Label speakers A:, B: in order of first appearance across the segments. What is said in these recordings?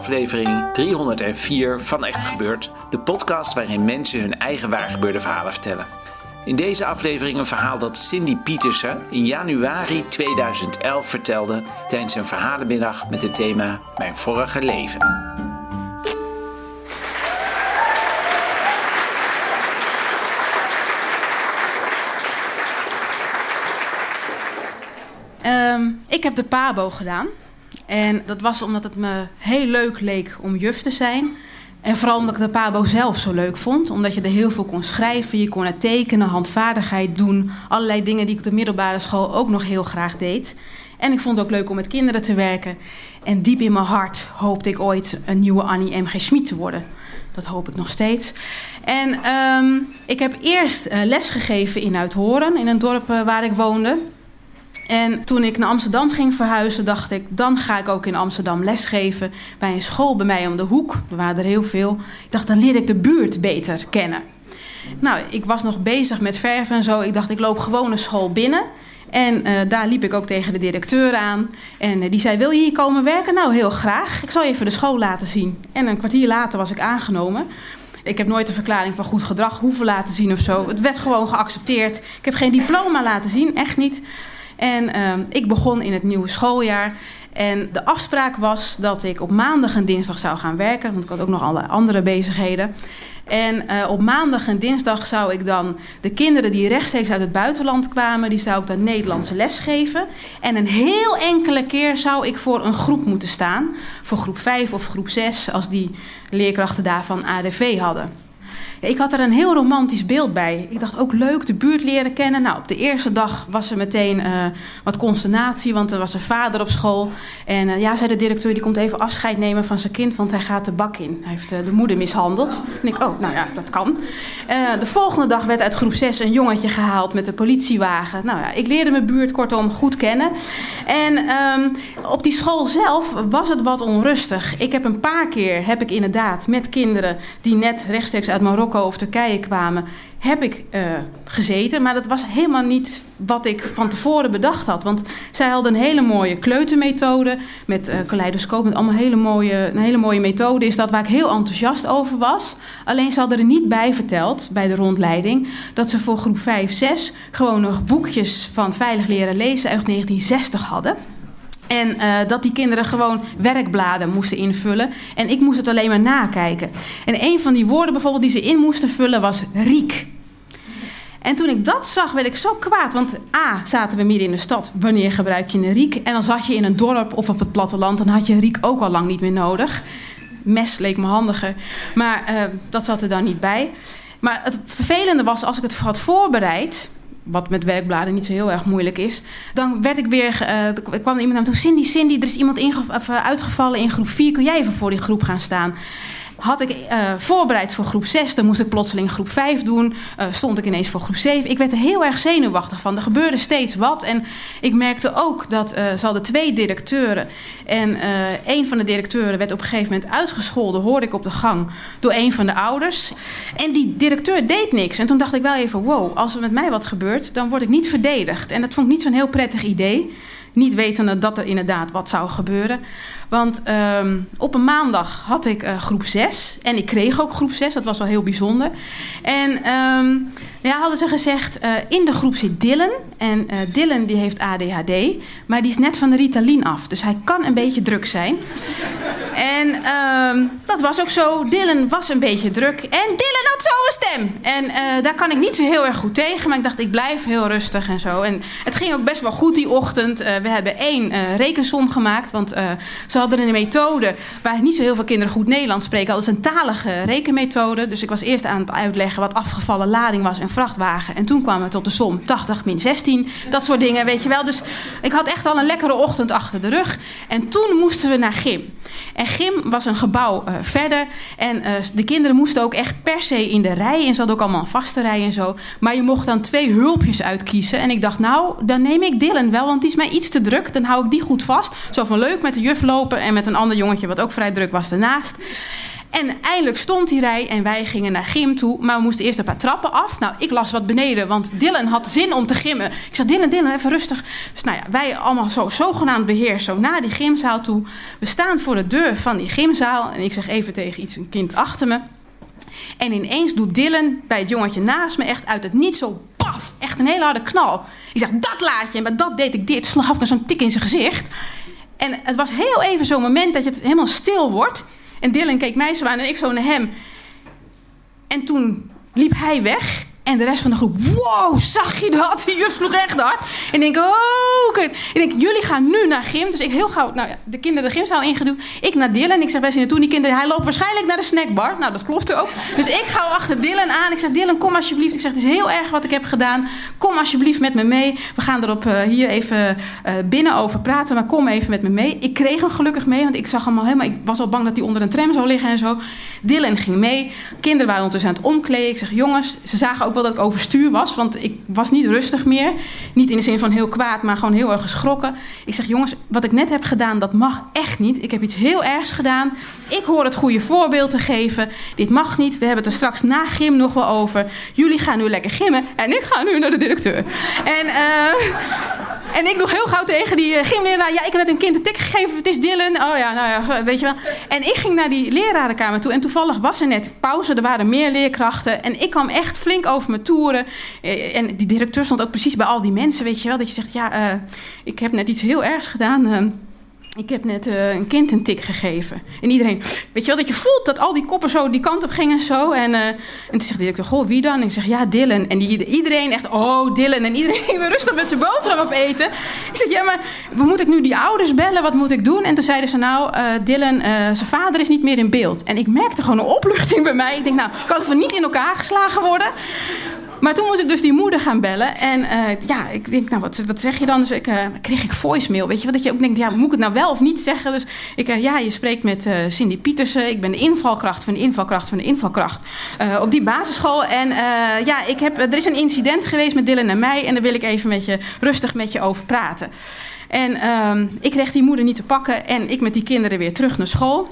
A: Aflevering 304 van Echt Gebeurd, de podcast waarin mensen hun eigen waargebeurde verhalen vertellen. In deze aflevering een verhaal dat Cindy Pietersen in januari 2011 vertelde tijdens een verhalenmiddag met het thema Mijn vorige leven.
B: Ehm, ik heb de PABO gedaan. En dat was omdat het me heel leuk leek om juf te zijn. En vooral omdat ik de PABO zelf zo leuk vond. Omdat je er heel veel kon schrijven, je kon er tekenen, handvaardigheid doen. Allerlei dingen die ik op de middelbare school ook nog heel graag deed. En ik vond het ook leuk om met kinderen te werken. En diep in mijn hart hoopte ik ooit een nieuwe Annie M.G. Schmid te worden. Dat hoop ik nog steeds. En ehm, ik heb eerst uh, les gegeven in Uithoren, in een dorp uh, waar ik woonde. En toen ik naar Amsterdam ging verhuizen, dacht ik, dan ga ik ook in Amsterdam lesgeven bij een school bij mij om de hoek. Er waren er heel veel. Ik dacht, dan leer ik de buurt beter kennen. Nou, ik was nog bezig met verven en zo. Ik dacht, ik loop gewoon een school binnen. En uh, daar liep ik ook tegen de directeur aan. En uh, die zei: Wil je hier komen werken? Nou, heel graag. Ik zal je even de school laten zien. En een kwartier later was ik aangenomen. Ik heb nooit een verklaring van goed gedrag hoeven laten zien of zo. Het werd gewoon geaccepteerd. Ik heb geen diploma laten zien, echt niet. En uh, ik begon in het nieuwe schooljaar. En de afspraak was dat ik op maandag en dinsdag zou gaan werken. Want ik had ook nog alle andere bezigheden. En uh, op maandag en dinsdag zou ik dan de kinderen die rechtstreeks uit het buitenland kwamen, die zou ik dan Nederlandse les geven. En een heel enkele keer zou ik voor een groep moeten staan. Voor groep 5 of groep 6, als die leerkrachten daarvan ADV hadden. Ik had er een heel romantisch beeld bij. Ik dacht ook leuk de buurt leren kennen. Nou, op de eerste dag was er meteen uh, wat consternatie, want er was een vader op school. En uh, ja, zei de directeur, die komt even afscheid nemen van zijn kind, want hij gaat de bak in. Hij heeft uh, de moeder mishandeld. En ik, oh, nou ja, dat kan. de volgende dag werd uit groep 6 een jongetje gehaald met een politiewagen. Nou ja, ik leerde mijn buurt kortom goed kennen. En um, op die school zelf was het wat onrustig. Ik heb een paar keer, heb ik inderdaad met kinderen die net rechtstreeks uit Marokko of Turkije kwamen, heb ik uh, gezeten. Maar dat was helemaal niet wat ik van tevoren bedacht had. Want zij hadden een hele mooie kleutermethode met uh, kaleidoscoop. Met allemaal hele mooie, een hele mooie methode is dat waar ik heel enthousiast over was. Alleen ze hadden er niet bij verteld bij de rondleiding dat ze voor groep 5, 6 gewoon nog boekjes van veilig leren lezen uit 1960 hadden. En uh, dat die kinderen gewoon werkbladen moesten invullen. En ik moest het alleen maar nakijken. En een van die woorden bijvoorbeeld die ze in moesten vullen was riek. En toen ik dat zag, werd ik zo kwaad. Want A, zaten we midden in de stad. Wanneer gebruik je een riek? En dan zat je in een dorp of op het platteland. Dan had je riek ook al lang niet meer nodig. Mes leek me handiger. Maar uh, dat zat er dan niet bij. Maar het vervelende was, als ik het had voorbereid wat met werkbladen niet zo heel erg moeilijk is. Dan werd ik weer, uh, kwam iemand naar me toe. Cindy, Cindy, er is iemand uitgevallen in groep 4. Kun jij even voor die groep gaan staan? Had ik uh, voorbereid voor groep 6, dan moest ik plotseling groep 5 doen. Uh, stond ik ineens voor groep 7. Ik werd er heel erg zenuwachtig van. Er gebeurde steeds wat. En ik merkte ook dat uh, ze hadden twee directeuren. En een van de directeuren werd op een gegeven moment uitgescholden, hoorde ik op de gang, door een van de ouders. En die directeur deed niks. En toen dacht ik wel even: wow, als er met mij wat gebeurt, dan word ik niet verdedigd. En dat vond ik niet zo'n heel prettig idee. Niet wetende dat er inderdaad wat zou gebeuren. Want um, op een maandag had ik uh, groep 6. En ik kreeg ook groep 6. Dat was wel heel bijzonder. En um, ja, hadden ze gezegd, uh, in de groep zit Dylan. En uh, Dylan die heeft ADHD. Maar die is net van de Ritalin af. Dus hij kan een beetje druk zijn. Ehm, dat was ook zo. Dylan was een beetje druk. En Dylan had zo een stem. En uh, daar kan ik niet zo heel erg goed tegen. Maar ik dacht, ik blijf heel rustig en zo. En het ging ook best wel goed die ochtend. Uh, we hebben één uh, rekensom gemaakt. Want ze hadden een methode waar niet zo heel veel kinderen goed Nederlands spreken. Dat is een talige rekenmethode. Dus ik was eerst aan het uitleggen wat afgevallen lading was en vrachtwagen. En toen kwamen we tot de som 80 min 16. Dat soort dingen, weet je wel. Dus ik had echt al een lekkere ochtend achter de rug. En toen moesten we naar gym. En was een gebouw uh, verder. En uh, de kinderen moesten ook echt per se in de rij. En ze hadden ook allemaal een vaste rij en zo. Maar je mocht dan twee hulpjes uitkiezen. En ik dacht, nou, dan neem ik Dylan wel, want die is mij iets te druk. Dan hou ik die goed vast. Zo van leuk met de juf lopen en met een ander jongetje wat ook vrij druk was ernaast. En eindelijk stond die rij en wij gingen naar gym toe. Maar we moesten eerst een paar trappen af. Nou, ik las wat beneden, want Dylan had zin om te gimmen. Ik zei, Dylan, Dylan, even rustig. Dus nou ja, wij allemaal zo zogenaamd beheer zo naar die gymzaal toe. We staan voor de deur van die gymzaal. En ik zeg even tegen iets, een kind achter me. En ineens doet Dylan bij het jongetje naast me echt uit het niet zo paf. Echt een hele harde knal. Ik zeg, dat laat je. Bij dat deed ik dit. Gaf ik zo'n tik in zijn gezicht. En het was heel even zo'n moment dat je het helemaal stil wordt. En Dylan keek mij zo aan en ik zo naar hem. En toen liep hij weg. En de rest van de groep, wow, zag je dat? Die juf sloeg echt hard. En ik denk, oh, Ik denk, jullie gaan nu naar gym. Dus ik heel gauw, nou ja, de kinderen de gymzaal ingeduwd. Ik naar Dylan. Ik zeg, wij zien naartoe. Die kinderen, hij loopt waarschijnlijk naar de snackbar. Nou, dat klopt ook. Dus ik ga achter Dylan aan. Ik zeg, Dylan, kom alsjeblieft. Ik zeg, het is heel erg wat ik heb gedaan. Kom alsjeblieft met me mee. We gaan erop uh, hier even uh, binnen over praten. Maar kom even met me mee. Ik kreeg hem gelukkig mee. Want ik zag hem al helemaal, ik was al bang dat hij onder een tram zou liggen en zo. Dylan ging mee. Kinderen waren ondertussen aan het omkleden. Ik zeg, jongens, ze zagen ook wel dat ik overstuur was. Want ik was niet rustig meer. Niet in de zin van heel kwaad, maar gewoon heel erg geschrokken. Ik zeg, jongens, wat ik net heb gedaan, dat mag echt niet. Ik heb iets heel ergs gedaan. Ik hoor het goede voorbeeld te geven. Dit mag niet. We hebben het er straks na gym nog wel over. Jullie gaan nu lekker gimmen. En ik ga nu naar de directeur. En, uh, en ik nog heel gauw tegen die uh, gymleraar. Ja, ik heb net een kind een tik gegeven. Het is Dylan. Oh ja, nou ja, weet je wel. En ik ging naar die lerarenkamer toe. En toevallig was er net pauze. Er waren meer leerkrachten. En ik kwam echt flink over me toeren. Eh, en die directeur stond ook precies bij al die mensen, weet je wel. Dat je zegt, ja, uh, ik heb net iets heel ergs gedaan. Uh, ik heb net uh, een kind een tik gegeven. En iedereen, weet je wel, dat je voelt dat al die koppen zo die kant op gingen zo. En, uh, en toen zegt de directeur, goh, wie dan? En ik zeg, ja, Dylan. En die, iedereen echt, oh, Dylan. En iedereen ging weer rustig met zijn boterham op eten. Ik zeg, ja, maar moet ik nu die ouders bellen? Wat moet ik doen? En toen zeiden ze, nou, uh, Dylan, zijn vader is niet meer in beeld. En ik merkte gewoon een opluchting bij mij. Ik denk, nou, kan we niet in elkaar geslagen worden? Maar toen moest ik dus die moeder gaan bellen. En uh, ja, ik denk, nou, wat, wat zeg je dan? Dus ik, uh, kreeg ik voicemail, weet je? Dat je ook denkt, ja, moet ik het nou wel of niet zeggen? Dus ik, uh, ja, je spreekt met Cindy Pietersen. Ik ben de invalkracht van de invalkracht van de invalkracht op die basisschool. En ja, ik heb, er is een incident geweest met Dylan en mij. En daar wil ik even met je, rustig met je over praten. En ehm, ik kreeg die moeder niet te pakken. En ik met die kinderen weer terug naar school.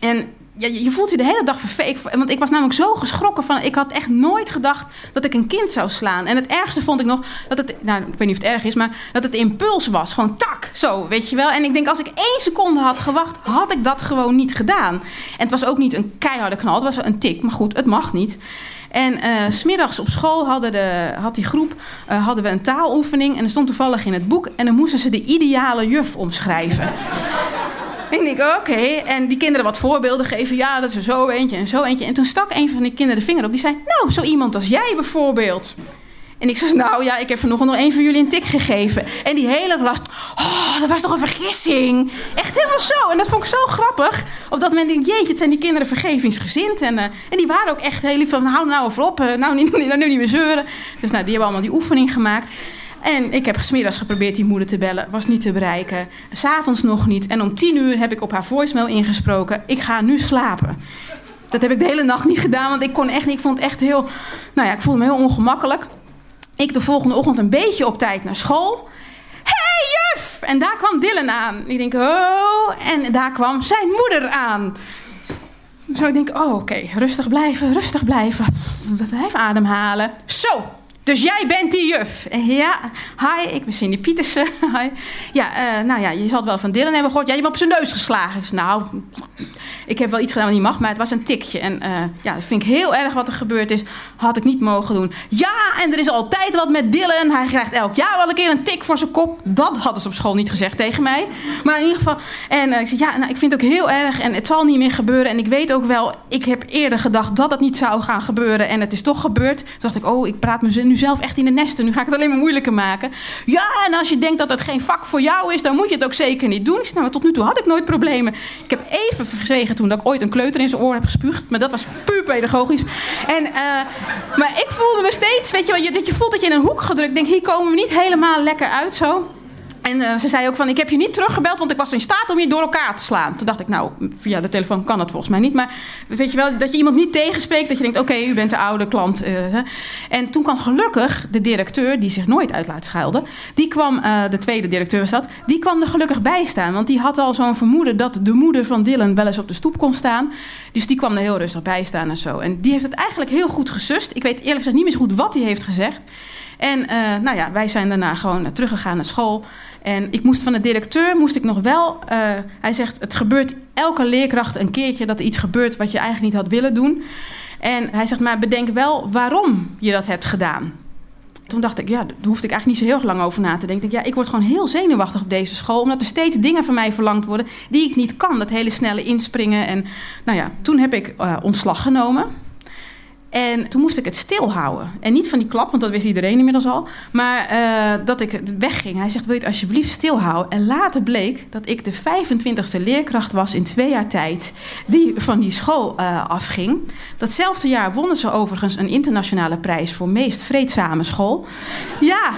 B: En ja, je voelt je de hele dag verveekt. Want ik was namelijk zo geschrokken van... Ik had echt nooit gedacht dat ik een kind zou slaan. En het ergste vond ik nog dat het... Nou, ik weet niet of het erg is, maar dat het impuls was. Gewoon tak, zo, weet je wel. En ik denk, als ik één seconde had gewacht... had ik dat gewoon niet gedaan. En het was ook niet een keiharde knal. Het was een tik, maar goed, het mag niet. En uh, smiddags op school hadden de, had die groep uh, hadden we een taaloefening. En er stond toevallig in het boek. En dan moesten ze de ideale juf omschrijven. En ik, oké. En die kinderen wat voorbeelden geven. Ja, dat is zo eentje en zo eentje. En toen stak een van die kinderen de vinger op. Die zei, nou, zo iemand als jij bijvoorbeeld. En ik zei, nou ja, ik heb vanochtend nog een van jullie een tik gegeven. En die hele klas, oh, dat was toch een vergissing. Echt helemaal zo. En dat vond ik zo grappig. Op dat moment denk ik, jeetje, het zijn die kinderen vergevingsgezind. En, uh, en die waren ook echt heel lief van, hou nou even op. Uh, nou, niet, nou, nu niet meer zeuren. Dus nou, die hebben allemaal die oefening gemaakt. En ik heb smiddags geprobeerd die moeder te bellen. Was niet te bereiken. S'avonds nog niet. En om tien uur heb ik op haar voicemail ingesproken. Ik ga nu slapen. Dat heb ik de hele nacht niet gedaan. Want ik kon echt niet. Ik vond het echt heel... Nou ja, ik voelde me heel ongemakkelijk. Ik de volgende ochtend een beetje op tijd naar school. hey, juf! En daar kwam Dylan aan. Ik denk, oh... En daar kwam zijn moeder aan. Zo ik denk, oh, oké, rustig blijven, rustig blijven. Blijf ademhalen. Zo, dus jij bent die juf. Ja, hi, ik ben Cindy Pietersen. Hi. Ja, uh, nou ja, je zal wel van Dylan hebben gehoord. Ja, je hebt op zijn neus geslagen. nou, ik heb wel iets gedaan wat niet mag, maar het was een tikje. En uh, ja, dat vind ik heel erg wat er gebeurd is. Had ik niet mogen doen. Ja, en er is altijd wat met Dylan. Hij krijgt elk jaar wel een keer een tik voor zijn kop. Dat hadden ze op school niet gezegd tegen mij. Maar in ieder geval, en uh, ik zei, ja, nou, ik vind het ook heel erg en het zal niet meer gebeuren. En ik weet ook wel, ik heb eerder gedacht dat het niet zou gaan gebeuren en het is toch gebeurd. Toen dacht ik, oh, ik praat me nu zelf echt in de nesten. Nu ga ik het alleen maar moeilijker maken. Ja, en als je denkt dat het geen vak voor jou is, dan moet je het ook zeker niet doen. Nou, maar tot nu toe had ik nooit problemen. Ik heb even verzwegen toen dat ik ooit een kleuter in zijn oor heb gespuugd. Maar dat was puur pedagogisch. En, uh, maar ik voelde me steeds, weet je wel, dat je voelt dat je in een hoek gedrukt. Denk, hier komen we niet helemaal lekker uit zo. En uh, ze zei ook van, ik heb je niet teruggebeld, want ik was in staat om je door elkaar te slaan. Toen dacht ik, nou, via de telefoon kan dat volgens mij niet. Maar weet je wel, dat je iemand niet tegenspreekt, dat je denkt, oké, u bent de oude klant. Uh, en toen kwam gelukkig de directeur, die zich nooit uit laat schuilden. Die kwam, uh, de tweede directeur was dat, die kwam er gelukkig bij staan. Want die had al zo'n vermoeden dat de moeder van Dylan wel eens op de stoep kon staan. Dus die kwam er heel rustig bij staan en zo. En die heeft het eigenlijk heel goed gesust. Ik weet eerlijk gezegd niet meer goed wat hij heeft gezegd. En uh, nou ja, wij zijn daarna gewoon teruggegaan naar school. En ik moest van de directeur, moest ik nog wel... Uh, hij zegt, het gebeurt elke leerkracht een keertje dat er iets gebeurt... wat je eigenlijk niet had willen doen. En hij zegt, maar bedenk wel waarom je dat hebt gedaan. Toen dacht ik, ja, daar hoefde ik eigenlijk niet zo heel erg lang over na te denken. Ja, ik word gewoon heel zenuwachtig op deze school... omdat er steeds dingen van mij verlangd worden die ik niet kan. Dat hele snelle inspringen. En nou ja, toen heb ik ontslag genomen... En toen moest ik het stilhouden. En niet van die klap, want dat wist iedereen inmiddels al. Maar uh, dat ik wegging. Hij zegt, wil je het alsjeblieft stilhouden? En later bleek dat ik de 25e leerkracht was in twee jaar tijd... die van die school uh, afging. Datzelfde jaar wonnen ze overigens een internationale prijs... voor meest vreedzame school. Ja...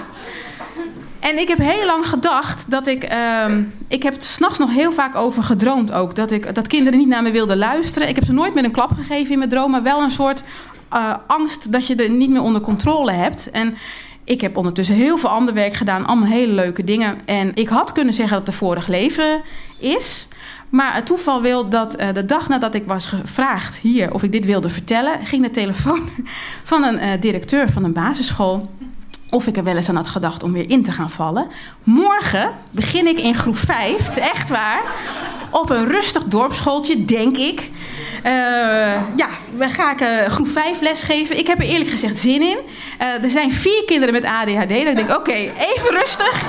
B: En ik heb heel lang gedacht dat ik. Uh, ik heb het s'nachts nog heel vaak over gedroomd ook. Dat, ik, dat kinderen niet naar me wilden luisteren. Ik heb ze nooit met een klap gegeven in mijn droom, maar wel een soort uh, angst dat je er niet meer onder controle hebt. En ik heb ondertussen heel veel ander werk gedaan, allemaal hele leuke dingen. En ik had kunnen zeggen dat het een vorig leven is. Maar het toeval wil dat uh, de dag nadat ik was gevraagd hier of ik dit wilde vertellen, ging de telefoon van een uh, directeur van een basisschool of ik er wel eens aan had gedacht om weer in te gaan vallen. Morgen begin ik in groep 5, echt waar. Op een rustig dorpsschooltje, denk ik. Uh, ja, we ga ik uh, groep 5 lesgeven. Ik heb er eerlijk gezegd zin in. Uh, er zijn vier kinderen met ADHD. Dan denk ik, oké, even rustig.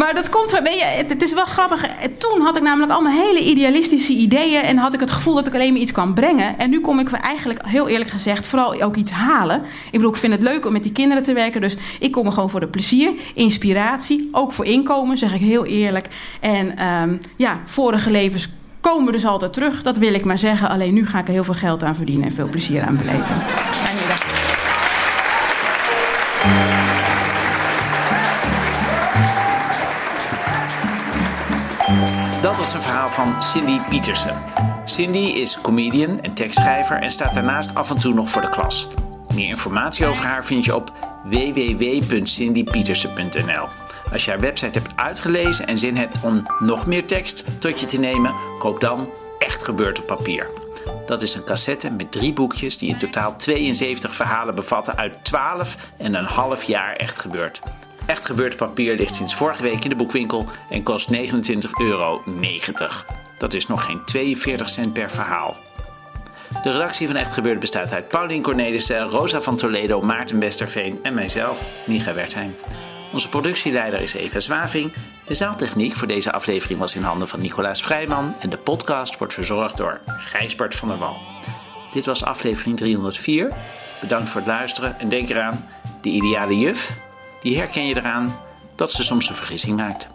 B: Maar dat komt, weet je, het, is wel grappig. Toen had ik namelijk allemaal hele idealistische ideeën. En had ik het gevoel dat ik alleen maar iets kan brengen. En nu kom ik eigenlijk, heel eerlijk gezegd, vooral ook iets halen. Ik bedoel, ik vind het leuk om met die kinderen te werken. Dus ik kom er gewoon voor de plezier, inspiratie. Ook voor inkomen, zeg ik heel eerlijk. En um, ja, vorige levens komen dus altijd terug. Dat wil ik maar zeggen. Alleen nu ga ik er heel veel geld aan verdienen en veel plezier aan beleven.
A: Was een verhaal van Cindy Pietersen. Cindy is comedian en tekstschrijver en staat daarnaast af en toe nog voor de klas. Meer informatie over haar vind je op www.cindypietersen.nl. Als je haar website hebt uitgelezen en zin hebt om nog meer tekst tot je te nemen, koop dan Echt Gebeurd op Papier. Dat is een cassette met drie boekjes die in totaal 72 verhalen bevatten uit 12 en een half jaar Echt Gebeurd. Echt Gebeurd Papier ligt sinds vorige week in de boekwinkel en kost 29,90 euro. Dat is nog geen 42 cent per verhaal. De redactie van Echt Gebeurd bestaat uit Paulien Cornelissen, Rosa van Toledo, Maarten Westerveen en mijzelf, Micha Wertheim. Onze productieleider is Eva Zwaving. De zaaltechniek voor deze aflevering was in handen van Nicolaas Vrijman en de podcast wordt verzorgd door Gijsbert van der Wal. Dit was aflevering 304. Bedankt voor het luisteren en denk eraan, de ideale juf, die herken je eraan dat ze soms een vergissing maakt.